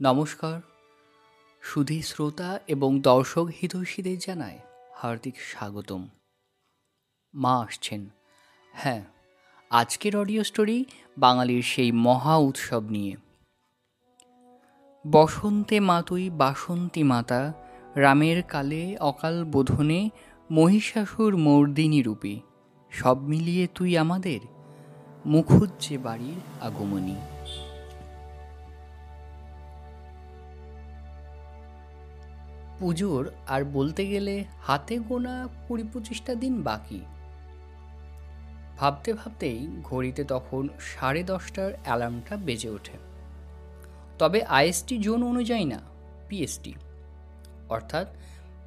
নমস্কার। সুধী শ্রোতা এবং দর্শক হিতৈষীদের জানায় হার্দিক স্বাগতম। মা আসছেন। হ্যাঁ আজকের অডিও স্টোরি বাঙালির সেই মহা উৎসব নিয়ে। বসন্তে মাতুই বাসন্তী মাতা, রামের কালে অকাল বোধনে, মহিষাসুর মর্দিনী রূপী, সব মিলিয়ে তুই আমাদের মুখুজ্জে বাড়ির আগমনী। পুজোর আর বলতে গেলে হাতে গোনা কুড়ি পঁচিশটা দিন বাকি। ভাবতে ভাবতেই ঘড়িতে তখন সাড়ে দশটার অ্যালার্মটা বেজে ওঠে। তবে আইএসটি জোন অনুযায়ী না, পিএসটি। অর্থাৎ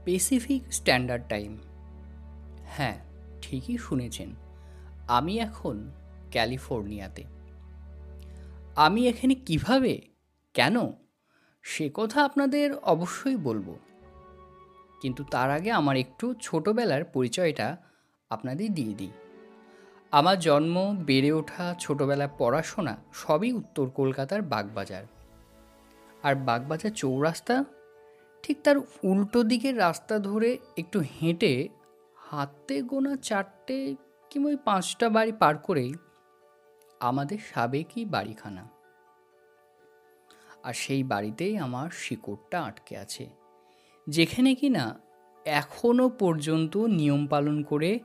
পেসিফিক স্ট্যান্ডার্ড টাইম হ্যাঁ ঠিকই শুনেছেন। আমি এখন ক্যালিফোর্নিয়াতে। আমি এখানে কীভাবে? কেন? সে কথা আপনাদের অবশ্যই বলব। কিন্তু তার আগে আমার একটু ছোটোবেলার পরিচয়টা আপনাদের দিয়ে দিই। আমার জন্ম, বেড়ে ওঠা ছোটোবেলার পড়াশোনা সবই উত্তর কলকাতার বাগবাজার। আর বাগবাজার চৌরাস্তা ঠিক তার উল্টো দিকের রাস্তা ধরে একটু হেঁটে হাতে গোনা চারটে কিংবা ওই পাঁচটা বাড়ি পার করেই আমাদের সাবেকই বাড়িখানা। আর সেই বাড়িতেই আমার শিকড়টা আটকে আছে। যেখানে কি না এখনও পর্যন্ত নিয়ম পালন করে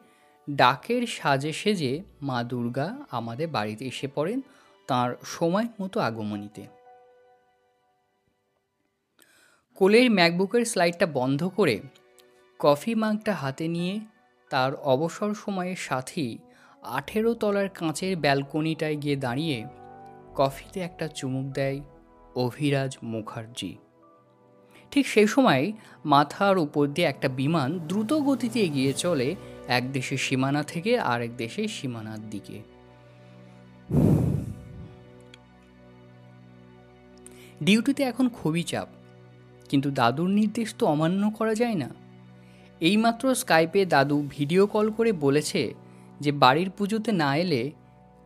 ডাকের সাজে সেজে মা দুর্গা আমাদের বাড়িতে এসে পড়েন তার সময় মতো আগমনীতে। কোলের ম্যাকবুকের স্লাইডটা বন্ধ করে কফি মাগটা হাতে নিয়ে তার অবসর সময়ের সাথী আঠেরো তলার কাঁচের ব্যালকনিটায় গিয়ে দাঁড়িয়ে কফিতে একটা চুমুক দেয় অভিরাজ মুখার্জি। ঠিক সেই সময় মাথার উপর দিয়ে একটা বিমান দ্রুত গতিতে এগিয়ে চলে এক দেশের সীমানা থেকে আরেক দেশের সীমানার দিকে। ডিউটিতে এখন খুবই চাপ, কিন্তু দাদুর নির্দেশ তো অমান্য করা যায় না। এইমাত্র স্কাইপে দাদু ভিডিও কল করে বলেছে যে বাড়ির পুজোতে না এলে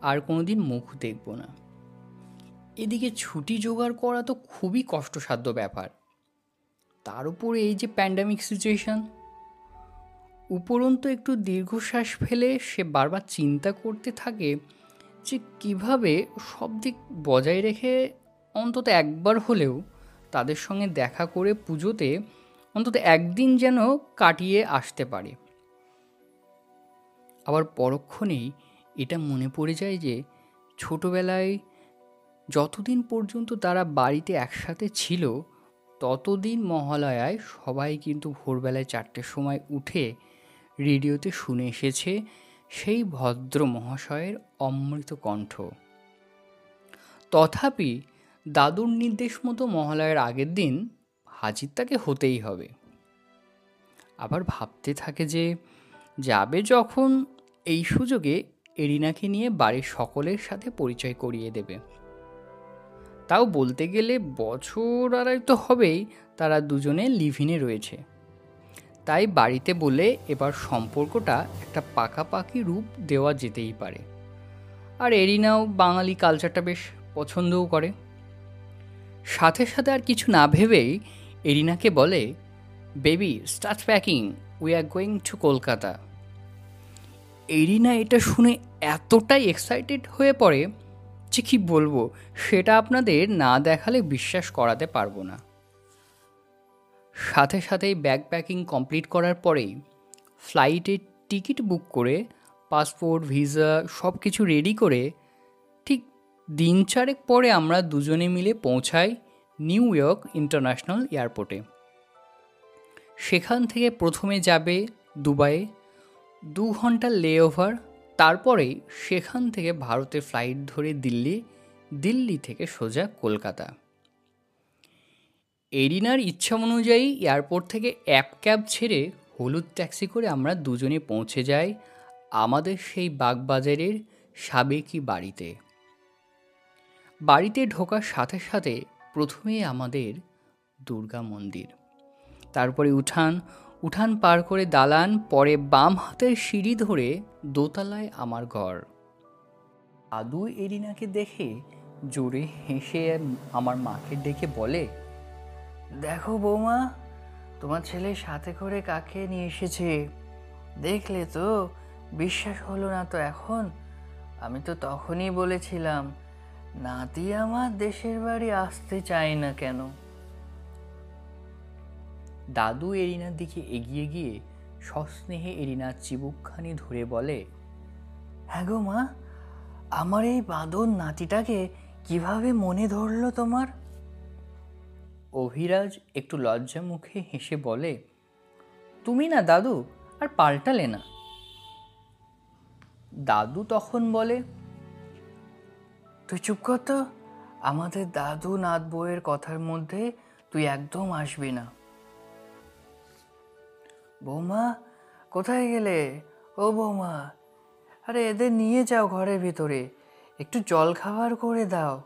আর কোনো দিন মুখ দেখব না। এদিকে ছুটি জোগাড় করা তো খুবই কষ্টসাধ্য ব্যাপার। তার উপরে এই যে প্যান্ডামিক সিচুয়েশান উপরন্ত একটু দীর্ঘশ্বাস ফেলে সে বারবার চিন্তা করতে থাকে যে কীভাবে সব দিক বজায় রেখে অন্তত একবার হলেও তাদের সঙ্গে দেখা করে পুজোতে অন্তত একদিন যেন কাটিয়ে আসতে পারে। আবার পরক্ষণেই এটা মনে পড়ে যায় যে ছোটোবেলায় যতদিন পর্যন্ত তারা বাড়িতে একসাথে ছিল ততদিন মহালয়ায় সবাই কিন্তু ভোরবেলায় চারটের সময় উঠে রেডিওতে শুনে এসেছে সেই ভদ্র মহাশয়ের অমৃত কণ্ঠ। তথাপি দাদুর নির্দেশ মতো মহালয়ের আগের দিন হাজির তাকে হতেই হবে। আবার ভাবতে থাকে যে যাবে যখন এই সুযোগে এরিনাকে নিয়ে বাড়ির সকলের সাথে পরিচয় করিয়ে দেবে। তাও বলতে গেলে বছর আড়াই তো হবেই তারা দুজনে লিভিনে রয়েছে। তাই বাড়িতে বলে এবার সম্পর্কটা একটা পাকাপাকি রূপ দেওয়া যেতেই পারে। আর এরিনাও বাঙালি কালচারটা বেশ পছন্দও করে। সাথে সাথে আর কিছু না ভেবেই এরিনাকে বলে baby start packing we are going to Kolkata Erina এটা শুনে এতটাই এক্সাইটেড হয়ে পড়ে যে কী বলব? সেটা আপনাদের না দেখালে বিশ্বাস করাতে পারব না। সাথে সাথেই ব্যাগ প্যাকিং কমপ্লিট করার পরেই ফ্লাইটের টিকিট বুক করে পাসপোর্ট ভিসা সব কিছু রেডি করে ঠিক দিন চারেক পরে আমরা দুজনে মিলে পৌঁছাই নিউ ইয়র্ক ইন্টারন্যাশনাল এয়ারপোর্টে সেখান থেকে প্রথমে যাবে দুবাইয়ে। দু ঘণ্টার লেওভার তারপরেই সেখান থেকে ভারতের ফ্লাইট ধরে দিল্লি দিল্লি থেকে সোজা কলকাতা। এরিনার ইচ্ছা অনুযায়ী এয়ারপোর্ট থেকে অ্যাপ ক্যাব ছেড়ে হলুদ ট্যাক্সি করে আমরা দুজনে পৌঁছে যাই আমাদের সেই বাগবাজারের সাবেকি বাড়িতে। বাড়িতে ঢোকার সাথে সাথে প্রথমেই আমাদের দুর্গা মন্দির, তারপরে উঠান উঠান পার করে দালান, পরে বাম হাতের সিঁড়ি ধরে দোতলায় আমার ঘর। আদু এরিনাকে দেখে জোরে হেসে আমার মাকে ডেকে বলে, দেখো বৌমা, তোমার ছেলে সাথে করে কাকে নিয়ে এসেছে? দেখলে তো বিশ্বাস হলো না তো এখন। আমি তো তখনই বলেছিলাম, নাতি আমার দেশের বাড়ি আসতে চায় না কেন? দাদু এরিনার দিকে এগিয়ে গিয়ে সস্নেহে এরিনার চিবুকখানি ধরে বলে হ্যাঁ গো মা, আমার এই বাঁদর নাতিটাকে কীভাবে মনে ধরলো তোমার? অভিরাজ একটু লজ্জা মুখে হেসে বলে, তুমি না দাদু, আর পাল্টালে না। দাদু তখন বলে, তুই চুপ কর তো, আমাদের দাদু নাত বউয়ের কথার মধ্যে তুই একদম আসবি না। বৌমা, কোথায় গেলে? ও বৌমা, আরে এদের নিয়ে যাও ঘরের ভিতরে, একটু জল খাবার করে দাও।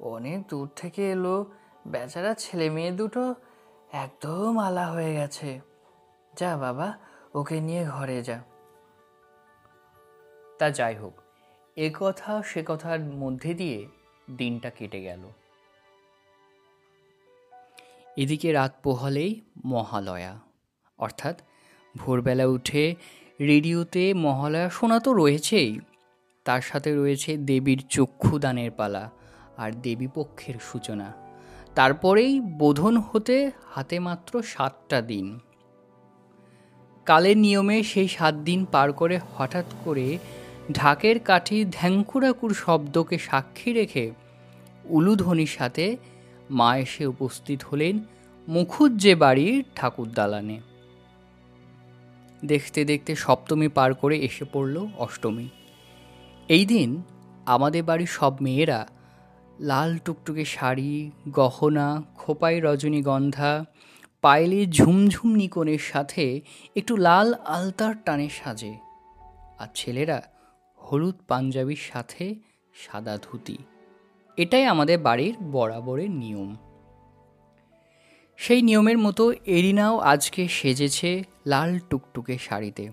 অনেক দূর থেকে এলো বেচারা ছেলে মেয়ে দুটো, একদম আলা হয়ে গেছে। যা বাবা, ওকে নিয়ে ঘরে যা। তা যাই হোক, এ কথা সে কথার মধ্যে দিয়ে দিনটা কেটে গেল। এদিকে রাত পোহালেই মহালয়া। অর্থাৎ ভোরবেলা উঠে রেডিওতে মহালয়া শোনা তো রয়েছেই। তার সাথে রয়েছে দেবীর চক্ষুদানের পালা আর দেবী পক্ষের সূচনা। তারপরেই বোধন হতে হাতে মাত্র সাতটা দিন। কালের নিয়মে সেই সাত দিন পার করে হঠাৎ করে ঢাকের কাঠি ধ্যাঙ্কুরাকুর শব্দকে সাক্ষী রেখে উলুধ্বনির সাথে মা এসে উপস্থিত হলেন মুখুজ্জে বাড়ির ঠাকুর দালানে দেখতে দেখতে সপ্তমী পার করে এসে পড়ল অষ্টমী। এই দিন আমাদের বাড়ির সব মেয়েরা লাল টুকটুকে শাড়ি, গহনা, খোপাই রজনীগন্ধা পায়েলে ঝুমঝুম নিকনের সাথে একটু লাল আলতার টানে সাজে আর ছেলেরা হলুদ পাঞ্জাবির সাথে সাদা ধুতি। এটাই আমাদের বাড়ির বরাবরের নিয়ম। সেই নিয়মের মতো এরিনাও আজকে সেজেছে লাল টুকটুকে শাড়িতে।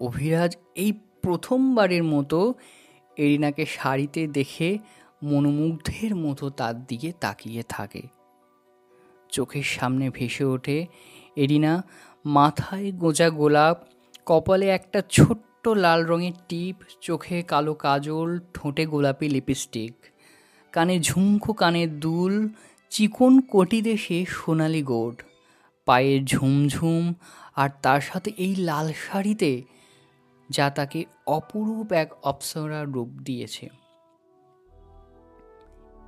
অভিরাজ এই প্রথমবারের মতো এরিনাকে শাড়িতে দেখে মনোমুগ্ধের মতো তার দিকে তাকিয়ে থাকে। চোখের সামনে ভেসে ওঠে এরিনা, মাথায় গোজা গোলাপ, কপালে একটা ছোট্ট লাল রঙের টিপ, চোখে কালো কাজল, ঠোঁটে গোলাপি লিপস্টিক। কানে ঝুমকো কানের দুল, চিকন কটি দেশে সোনালি গোড পায়ে ঝুমঝুম আর তার সাথে এই লাল শাড়িতে যা তাকে অপরূপ এক অপ্সরা রূপ দিয়েছে।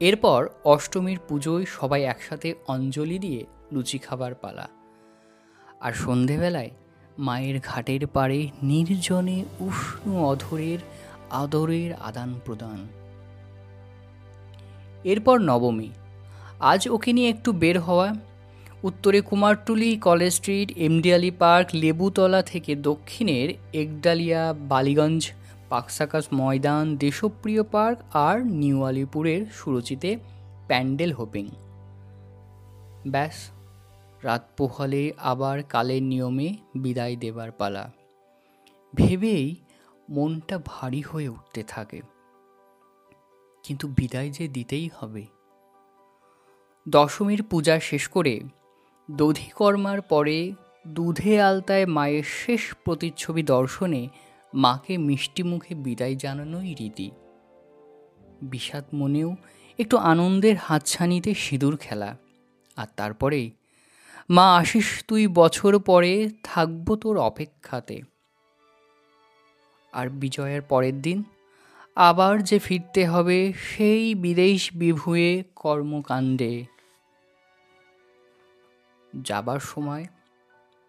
এরপর অষ্টমীর পুজোয় সবাই একসাথে অঞ্জলি দিয়ে লুচি খাবার পালা। আর সন্ধেবেলায় মায়ের ঘাটের পাড়ে নির্জনে উষ্ণ অধরের আদরের আদান প্রদান। এরপর নবমী। আজ ওকে নিয়ে একটু বের হওয়া উত্তরে Kumartuli, college street Md Ali park, Lebutala থেকে দক্ষিণের Ekdalia, Ballygunge Park Circus Maidan, Deshapriya park আর নিউ আলিপুরের সুরুচিতে প্যান্ডেল হোপিং। ব্যাস, রাত পোহালে আবার কালের নিয়মে বিদায় দেবার পালা। ভেবেই মনটা ভারী হয়ে উঠতে থাকে। কিন্তু বিদায় যে দিতেই হবে। দশমীর পূজা শেষ করে দধিকর্মার পরে দুধে আলতায় মায়ের শেষ প্রতিচ্ছবি দর্শনে মাকে মিষ্টি মুখে বিদায় জানানোই রীতি। বিষাদ মনেও একটু আনন্দের হাতছানিতে সিঁদুর খেলা। আর তারপরেই মা আসিস তুই বছর পরে, থাকব তোর অপেক্ষাতে। আর বিজয়ের পরের দিন, আবার যে ফিরতে হবে, সেই বিদেশ বিভুয়ে কর্মকাণ্ডে। যাবার সময়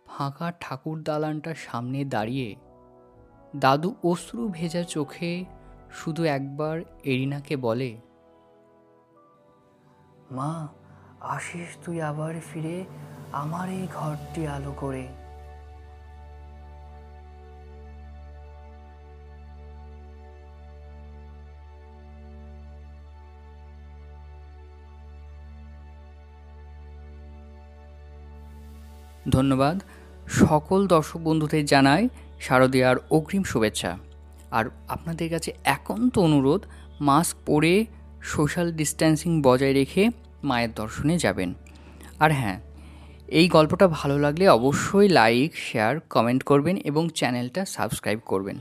ফাঁকা ঠাকুর দালানটার সামনে দাঁড়িয়ে দাদু অশ্রু ভেজা চোখে শুধু একবার এরিনাকে বলে, মা, আসিস তুই আবার ফিরে আমার এই ঘরটি আলো করে। ধন্যবাদ। সকল দর্শক বন্ধুদের জানাই শারদীয়ার অগ্রিম শুভেচ্ছা। আর আপনাদের কাছে একান্ত অনুরোধ, মাস্ক পরে সোশ্যাল ডিস্ট্যান্সিং বজায় রেখে মায়ের দর্শনে যাবেন। আর হ্যাঁ এই গল্পটা ভালো লাগলে অবশ্যই লাইক, শেয়ার, কমেন্ট করবেন এবং চ্যানেলটা সাবস্ক্রাইব করবেন।